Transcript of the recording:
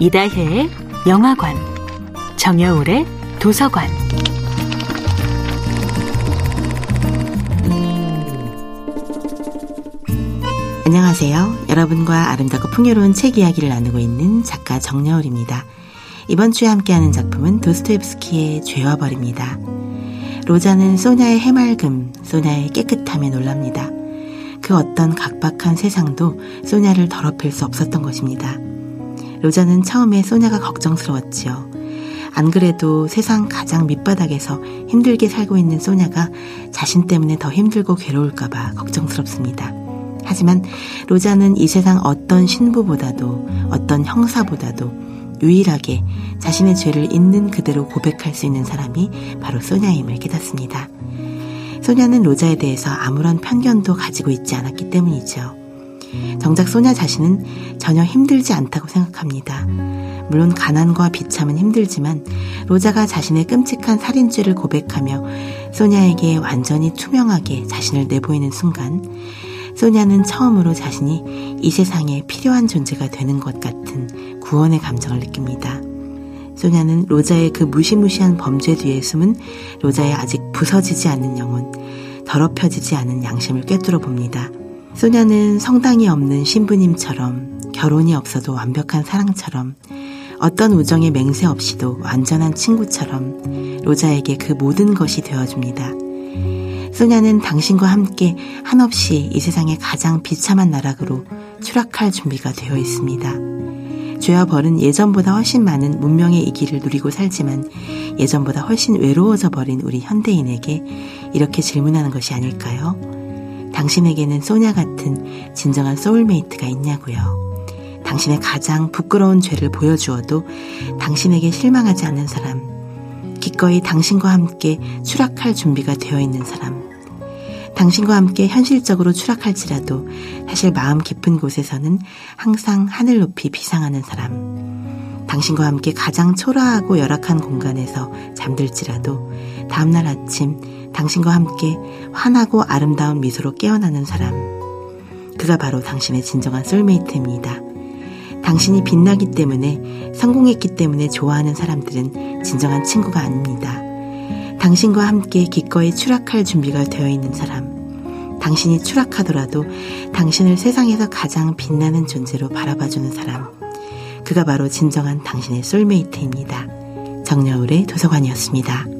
이다혜의 영화관, 정여울의 도서관. 안녕하세요. 여러분과 아름답고 풍요로운 책 이야기를 나누고 있는 작가 정여울입니다. 이번 주에 함께하는 작품은 도스토옙스키의 죄와 벌입니다. 로자는 소냐의 해맑음, 소냐의 깨끗함에 놀랍니다. 그 어떤 각박한 세상도 소냐를 더럽힐 수 없었던 것입니다. 로자는 처음에 소냐가 걱정스러웠지요. 안 그래도 세상 가장 밑바닥에서 힘들게 살고 있는 소냐가 자신 때문에 더 힘들고 괴로울까봐 걱정스럽습니다. 하지만 로자는 이 세상 어떤 신부보다도 어떤 형사보다도 유일하게 자신의 죄를 있는 그대로 고백할 수 있는 사람이 바로 소냐임을 깨닫습니다. 소냐는 로자에 대해서 아무런 편견도 가지고 있지 않았기 때문이죠. 정작 소냐 자신은 전혀 힘들지 않다고 생각합니다. 물론 가난과 비참은 힘들지만 로자가 자신의 끔찍한 살인죄를 고백하며 소냐에게 완전히 투명하게 자신을 내보이는 순간 소냐는 처음으로 자신이 이 세상에 필요한 존재가 되는 것 같은 구원의 감정을 느낍니다. 소냐는 로자의 그 무시무시한 범죄 뒤에 숨은 로자의 아직 부서지지 않는 영혼, 더럽혀지지 않은 양심을 꿰뚫어 봅니다. 소냐는 성당이 없는 신부님처럼 결혼이 없어도 완벽한 사랑처럼 어떤 우정의 맹세 없이도 완전한 친구처럼 로자에게 그 모든 것이 되어줍니다. 소냐는 당신과 함께 한없이 이 세상의 가장 비참한 나락으로 추락할 준비가 되어 있습니다. 죄와 벌은 예전보다 훨씬 많은 문명의 이기를 누리고 살지만 예전보다 훨씬 외로워져 버린 우리 현대인에게 이렇게 질문하는 것이 아닐까요? 당신에게는 소냐 같은 진정한 소울메이트가 있냐고요. 당신의 가장 부끄러운 죄를 보여주어도 당신에게 실망하지 않는 사람, 기꺼이 당신과 함께 추락할 준비가 되어 있는 사람, 당신과 함께 현실적으로 추락할지라도 사실 마음 깊은 곳에서는 항상 하늘 높이 비상하는 사람. 당신과 함께 가장 초라하고 열악한 공간에서 잠들지라도 다음날 아침 당신과 함께 환하고 아름다운 미소로 깨어나는 사람. 그가 바로 당신의 진정한 솔메이트입니다. 당신이 빛나기 때문에 성공했기 때문에 좋아하는 사람들은 진정한 친구가 아닙니다. 당신과 함께 기꺼이 추락할 준비가 되어 있는 사람. 당신이 추락하더라도 당신을 세상에서 가장 빛나는 존재로 바라봐주는 사람. 그가 바로 진정한 당신의 솔메이트입니다. 정여울의 도서관이었습니다.